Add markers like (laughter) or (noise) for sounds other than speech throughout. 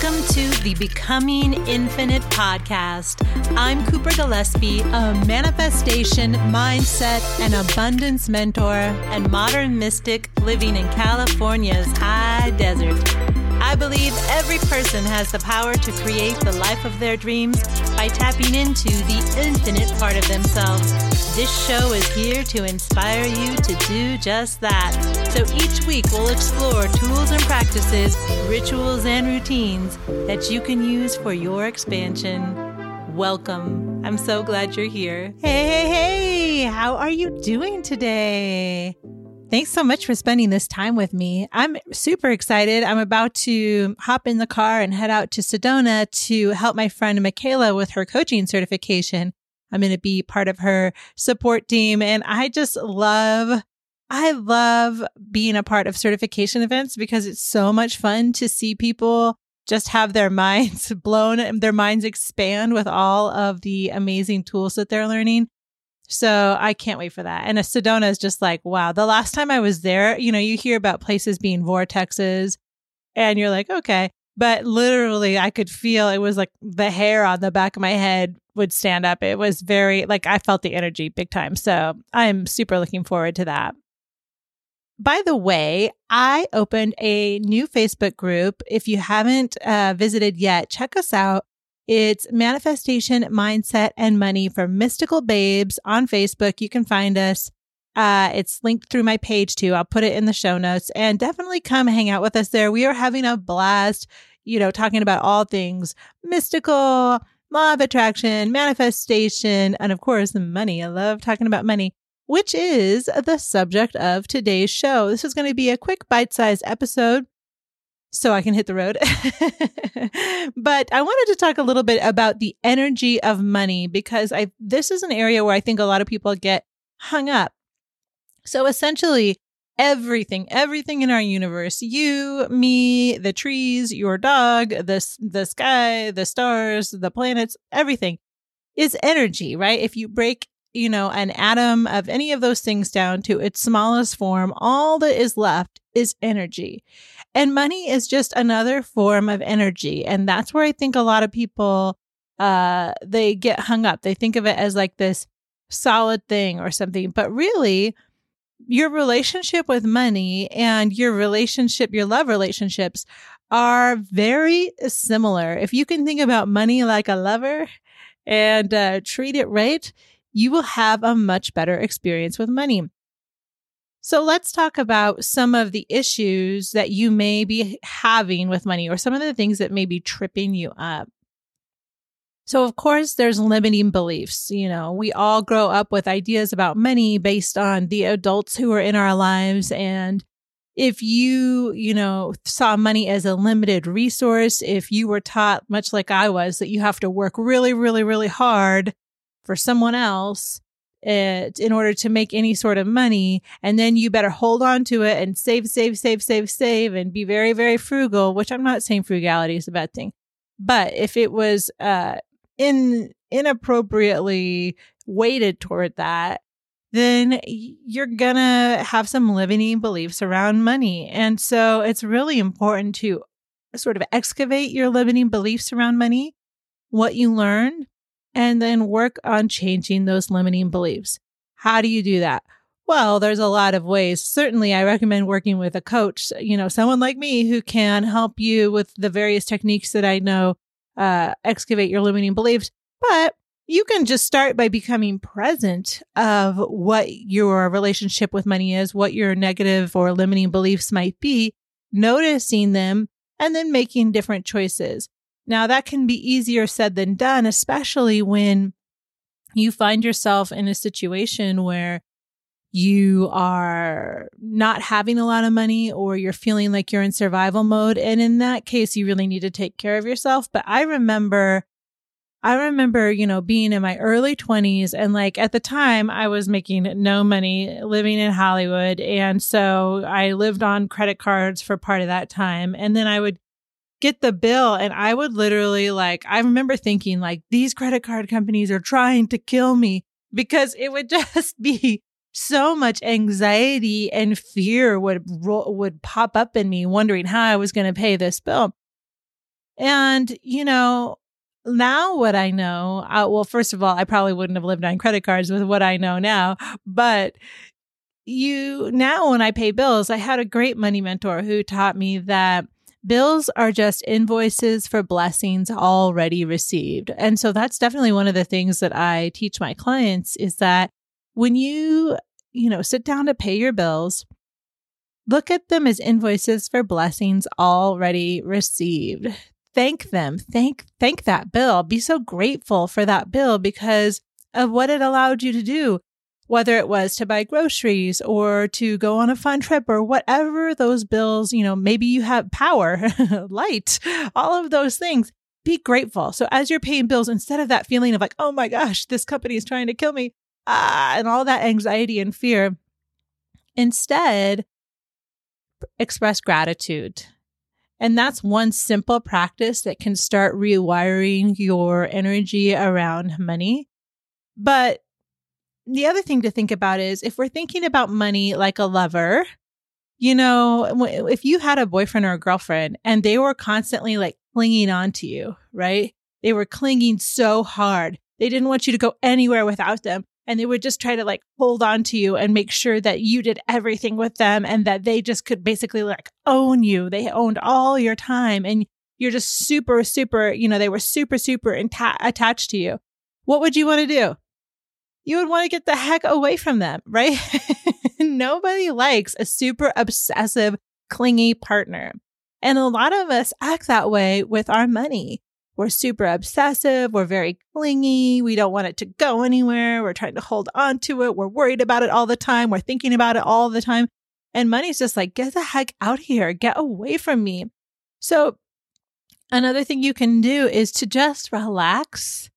Welcome to the Becoming Infinite podcast. I'm Cooper Gillespie, a manifestation, mindset, and abundance mentor and modern mystic living in California's high desert. I believe every person has the power to create the life of their dreams by tapping into the infinite part of themselves. This show is here to inspire you to do just that. So each week we'll explore tools and practices, rituals and routines that you can use for your expansion. Welcome. I'm so glad you're here. Hey, hey, hey, how are you doing today? Thanks so much for spending this time with me. I'm super excited. I'm about to hop in the car and head out to Sedona to help my friend Michaela with her coaching certification. I'm going to be part of her support team. And I just love, I love being a part of certification events because it's so much fun to see people just have their (laughs) minds blown and their minds expand with all of the amazing tools that they're learning. So I can't wait for that. And a Sedona is just like, wow. The last time I was there, you know, you hear about places being vortexes and you're like, okay. But literally, I could feel it was like the hair on the back of my head would stand up. It was very, like, I felt the energy big time. So I'm super looking forward to that. By the way, I opened a new Facebook group. If you haven't uh, visited yet, check us out. It's Manifestation, Mindset, and Money for Mystical Babes on Facebook. You can find us. Uh, it's linked through my page too. I'll put it in the show notes and definitely come hang out with us there. We are having a blast, you know, talking about all things mystical, law of attraction, manifestation, and of course, money. I love talking about money, which is the subject of today's show. This is going to be a quick bite sized episode so I can hit the road. (laughs) but I wanted to talk a little bit about the energy of money because I this is an area where I think a lot of people get hung up. So essentially, everything, everything in our universe, you, me, the trees, your dog, the the sky, the stars, the planets, everything is energy, right? If you break you know, an atom of any of those things down to its smallest form, all that is left is energy. And money is just another form of energy. And that's where I think a lot of people, uh, they get hung up. They think of it as like this solid thing or something, but really, your relationship with money and your relationship, your love relationships are very similar. If you can think about money like a lover and uh, treat it right, you will have a much better experience with money. So let's talk about some of the issues that you may be having with money or some of the things that may be tripping you up. So, of course, there's limiting beliefs. You know, we all grow up with ideas about money based on the adults who are in our lives. And if you, you know, saw money as a limited resource, if you were taught, much like I was, that you have to work really, really, really hard for someone else uh, in order to make any sort of money. And then you better hold on to it and save, save, save, save, save, and be very, very frugal, which I'm not saying frugality is a bad thing. But if it was uh, in inappropriately weighted toward that, then you're gonna have some limiting beliefs around money. And so it's really important to sort of excavate your limiting beliefs around money, what you learned, and then work on changing those limiting beliefs. How do you do that? Well, there's a lot of ways. Certainly, I recommend working with a coach, you know, someone like me who can help you with the various techniques that I know, uh, excavate your limiting beliefs. But you can just start by becoming present of what your relationship with money is, what your negative or limiting beliefs might be, noticing them, and then making different choices. Now, that can be easier said than done, especially when you find yourself in a situation where you are not having a lot of money or you're feeling like you're in survival mode. And in that case, you really need to take care of yourself. But I remember, I remember, you know, being in my early 20s and like at the time I was making no money living in Hollywood. And so I lived on credit cards for part of that time. And then I would get the bill and I would literally like, I remember thinking like these credit card companies are trying to kill me because it would (laughs) just be so much anxiety and fear would would pop up in me wondering how I was going to pay this bill. And, you know, now what I know, uh, well, first of all, I probably wouldn't have lived on credit cards with what I know now, but you now when I pay bills, I had a great money mentor who taught me that bills are just invoices for blessings already received. And so that's definitely one of the things that I teach my clients is that when you, you know, sit down to pay your bills, look at them as invoices for blessings already received thank them. Thank thank that bill. Be so grateful for that bill because of what it allowed you to do. Whether it was to buy groceries or to go on a fun trip or whatever those bills, you know, maybe you have power, (laughs) light, all of those things. Be grateful. So as you're paying bills, instead of that feeling of like, oh my gosh, this company is trying to kill me, ah, and all that anxiety and fear, instead express gratitude and that's one simple practice that can start rewiring your energy around money. But the other thing to think about is if we're thinking about money like a lover, you know, if you had a boyfriend or a girlfriend and they were constantly like clinging on to you, right? They were clinging so hard. They didn't want you to go anywhere without them and they would just try to like hold on to you and make sure that you did everything with them and that they just could basically like own you. They owned all your time and you're just super, super, you know, they were super, super attached to you. What would you want to do? You would want to get the heck away from them, right? (laughs) Nobody likes a super obsessive, clingy partner. And a lot of us act that way with our money. We're super obsessive. We're very clingy. We don't want it to go anywhere. We're trying to hold on to it. We're worried about it all the time. We're thinking about it all the time. And money's just like, get the heck out here. Get away from me. So another thing you can do is to just relax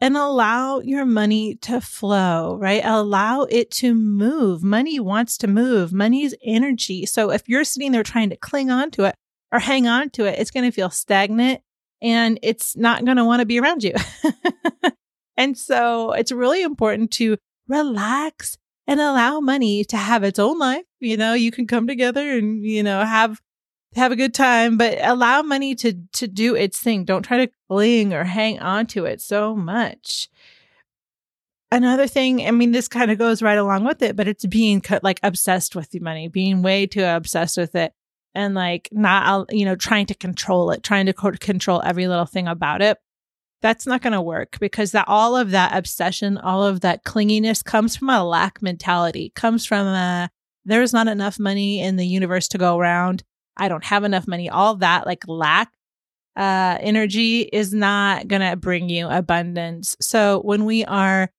and allow your money to flow, right? Allow it to move. Money wants to move. Money's energy. So if you're sitting there trying to cling on to it or hang on to it, it's going to feel stagnant and it's not going to want to be around you. (laughs) and so it's really important to relax and allow money to have its own life. You know, you can come together and, you know, have have a good time, but allow money to to do its thing. Don't try to cling or hang on to it so much. Another thing, I mean, this kind of goes right along with it, but it's being like obsessed with the money, being way too obsessed with it and like not, you know, trying to control it, trying to control every little thing about it. That's not going to work because that all of that obsession, all of that clinginess comes from a lack mentality, comes from a there's not enough money in the universe to go around. I don't have enough money. All that like lack uh, energy is not going to bring you abundance. So when we are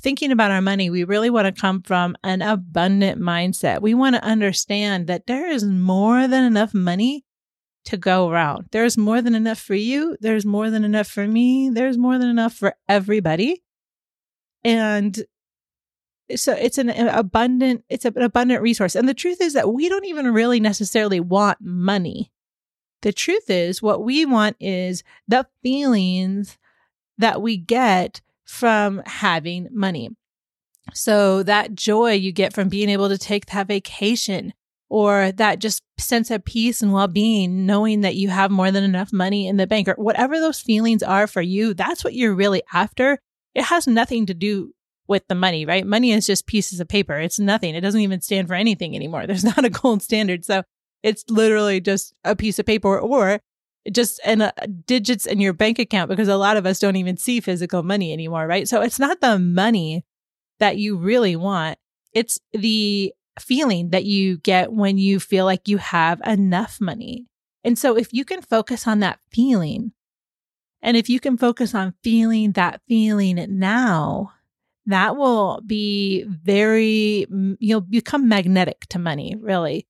thinking about our money, we really want to come from an abundant mindset. We want to understand that there is more than enough money to go around. There's more than enough for you. There's more than enough for me. There's more than enough for everybody. And so it's an abundant, it's an abundant resource. And the truth is that we don't even really necessarily want money. The truth is what we want is the feelings that we get from having money. So that joy you get from being able to take that vacation or that just sense of peace and well-being knowing that you have more than enough money in the bank or whatever those feelings are for you, that's what you're really after. It has nothing to do with the money, right? Money is just pieces of paper. It's nothing. It doesn't even stand for anything anymore. (laughs) There's not a gold standard. So it's literally just a piece of paper or just uh, digits in your bank account because a lot of us don't even see physical money anymore, right? So it's not the money that you really want. It's the feeling that you get when you feel like you have enough money. And so if you can focus on that feeling and if you can focus on feeling that feeling now, that will be very, you'll become magnetic to money, really.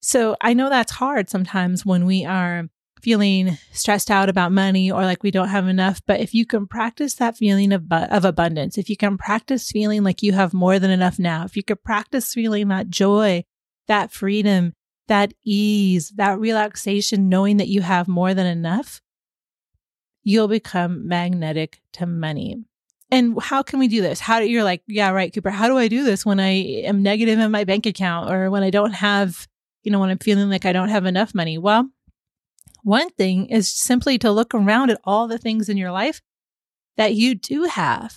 So I know that's hard sometimes when we are feeling stressed out about money or like we don't have enough. But if you can practice that feeling of, of abundance, if you can practice feeling like you have more than enough now, if you could practice feeling that joy, that freedom, that ease, that relaxation, knowing that you have more than enough, you'll become magnetic to money. And how can we do this? How do you're like, yeah, right, Cooper, how do I do this when I am negative in my bank account or when I don't have, you know, when I'm feeling like I don't have enough money? Well, One thing is simply to look around at all the things in your life that you do have.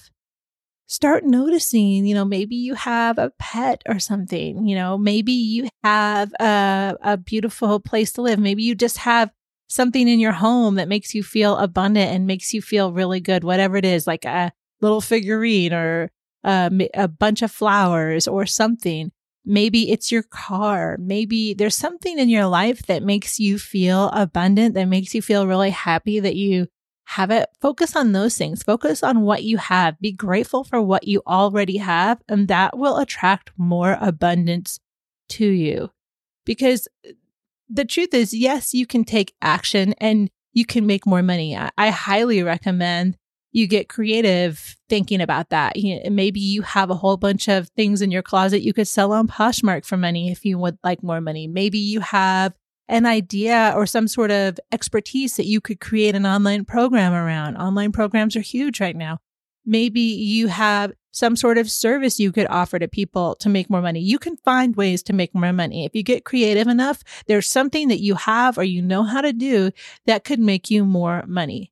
Start noticing, you know, maybe you have a pet or something, you know, maybe you have a, a beautiful place to live. Maybe you just have something in your home that makes you feel abundant and makes you feel really good, whatever it is, like a little figurine or uh, a, a bunch of flowers or something. Maybe it's your car. Maybe there's something in your life that makes you feel abundant, that makes you feel really happy that you have it. Focus on those things. Focus on what you have. Be grateful for what you already have, and that will attract more abundance to you. Because uh, the truth is, yes, you can take action and you can make more money. I highly recommend you get creative thinking about that. Maybe you have a whole bunch of things in your closet you could sell on Poshmark for money if you would like more money. Maybe you have an idea or some sort of expertise that you could create an online program around. Online programs are huge right now. Maybe you have some sort of service you could offer to people to make more money. You can find ways to make more money. If you get creative enough, there's something that you have or you know how to do that could make you more money.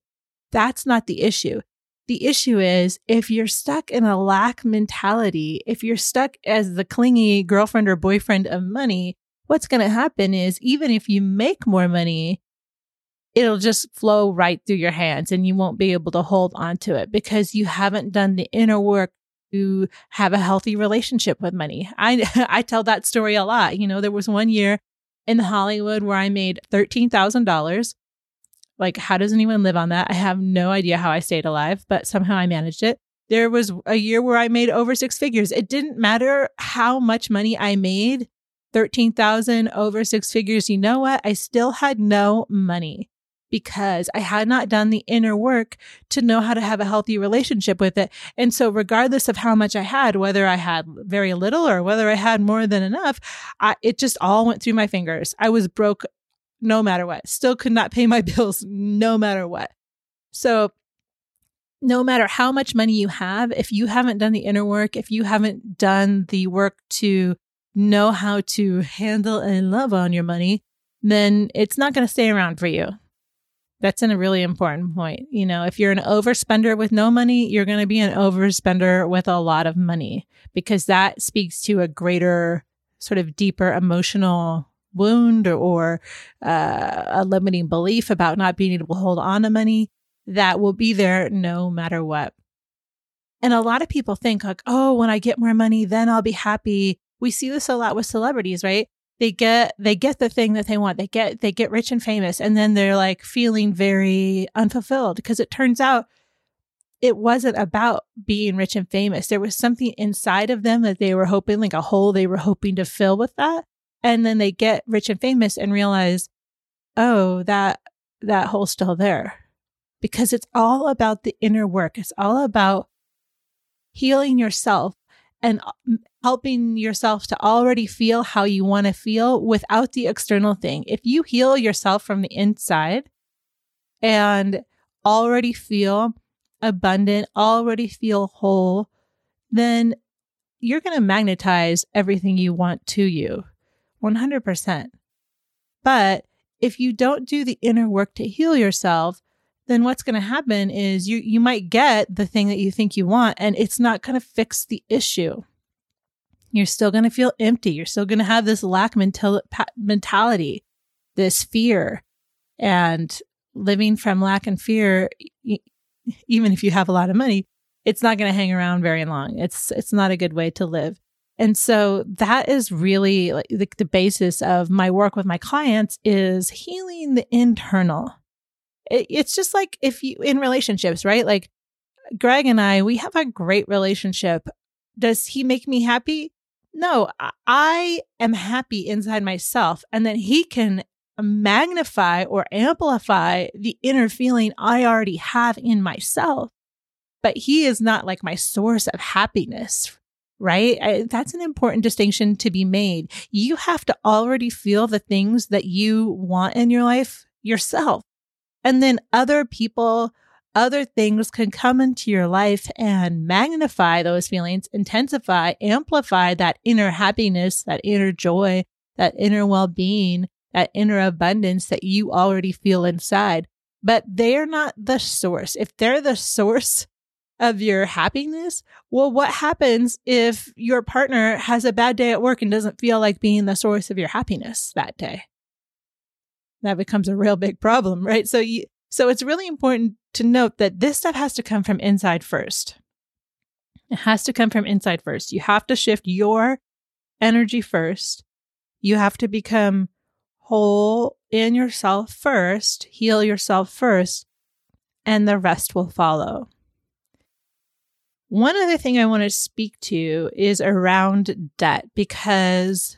That's not the issue. The issue is if you're stuck in a lack mentality, if you're stuck as the clingy girlfriend or boyfriend of money, what's going to happen is even if you make more money, it'll just flow right through your hands and you won't be able to hold on to it because you haven't done the inner work to have a healthy relationship with money. I (laughs) I tell that story a lot. You know, there was one year in Hollywood where I made $13,000 like, how does anyone live on that? I have no idea how I stayed alive, but somehow I managed it. There was a year where I made over six figures. It didn't matter how much money I made 13,000 over six figures. You know what? I still had no money because I had not done the inner work to know how to have a healthy relationship with it. And so, regardless of how much I had, whether I had very little or whether I had more than enough, I, it just all went through my fingers. I was broke no matter what. Still could not pay my (laughs) bills no matter what. So, no matter how much money you have, if you haven't done the inner work, if you haven't done the work to know how to handle and love on your money, then it's not going to stay around for you. That's a really important point. You know, if you're an overspender with no money, you're going to be an overspender with a lot of money because that speaks to a greater, sort of deeper emotional wound or, uh, a limiting belief about not being able to hold on to money that will be there no matter what. And a lot of people think like, oh, when I get more money, then I'll be happy. We see this a lot with celebrities, right? They get they get the thing that they want. They get they get rich and famous and then they're like feeling very unfulfilled because it turns out it wasn't about being rich and famous. There was something inside of them that they were hoping like a hole they were hoping to fill with that. And then they get rich and famous and realize, oh, that that hole's still there. Because it's all about the inner work. It's all about healing yourself and uh, helping yourself to already feel how you want to feel without the external thing. If you heal yourself from the inside and already feel abundant, already feel whole, then you're going to magnetize everything you want to you. 100%. But if you don't do the inner work to heal yourself, then what's going to happen is you you might get the thing that you think you want and it's not going to fix the issue. You're still going to feel empty. You're still going to have this lack mental- mentality, this fear. And living from lack and fear even if you have a lot of money, it's not going to hang around very long. It's it's not a good way to live. And so that is really like the, the basis of my work with my clients is healing the internal. It, it's just like if you in relationships, right? Like Greg and I, we have a great relationship. Does he make me happy? No, I am happy inside myself. And then he can magnify or amplify the inner feeling I already have in myself. But he is not like my source of happiness right? I, that's an important distinction to be made. You have to already feel the things that you want in your life yourself. And then other people, other things can come into your life and magnify those feelings, intensify, amplify that inner happiness, that inner joy, that inner well being that inner abundance that you already feel inside. But they are not the source. If they're the source of your happiness, well, what happens if your partner has a bad day at work and doesn't feel like being the source of your happiness that day? That becomes a real big problem, right? So you, so it's really important to note that this stuff has to come from inside first. It has to come from inside first. You have to shift your energy first. You have to become whole in yourself first, heal yourself first, and the rest will follow. One other thing I want to speak to is around debt because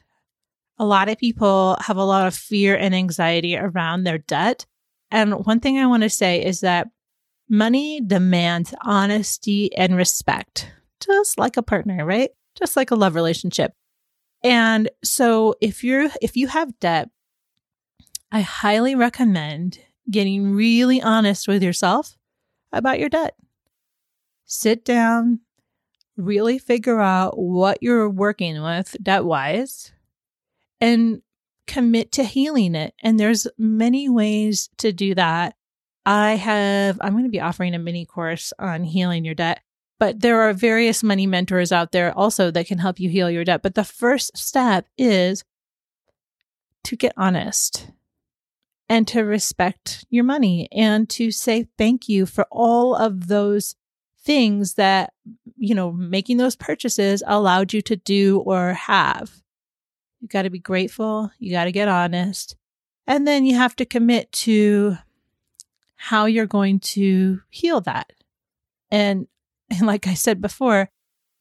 a lot of people have a lot of fear and anxiety around their debt. And one thing I want to say is that money demands honesty and respect, just like a partner, right? Just like a love relationship. And so if you're if you have debt, I highly recommend getting really honest with yourself about your debt. Sit down, really figure out what you're working with debt wise and commit to healing it. And there's many ways to do that. I have, I'm going to be offering a mini course on healing your debt, but there are various money mentors out there also that can help you heal your debt. But the first step is to get honest and to respect your money and to say thank you for all of those things that, you know, making those purchases allowed you to do or have. You got to be grateful. You got to get honest. And then you have to commit to how you're going to heal that. And, (laughs) and like I said before,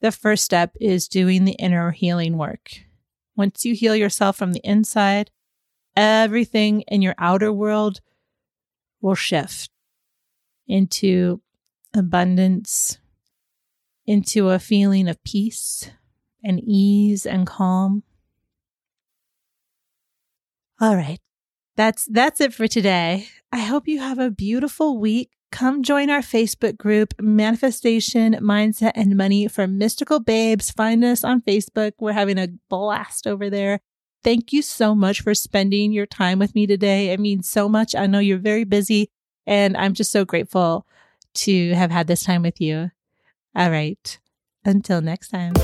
the first step is doing the inner healing work. Once you heal yourself from the inside, everything in your outer world will shift into abundance, into a feeling of peace and ease and calm. All right. That's that's it for today. I hope you have a beautiful week. Come join our Facebook group, Manifestation, Mindset, and Money for Mystical Babes. Find us on Facebook. We're having a blast over there. Thank you so much for spending your time with me today. It means so much. I know you're very busy, and I'm just so grateful to have had this time with you. All right. Until next time.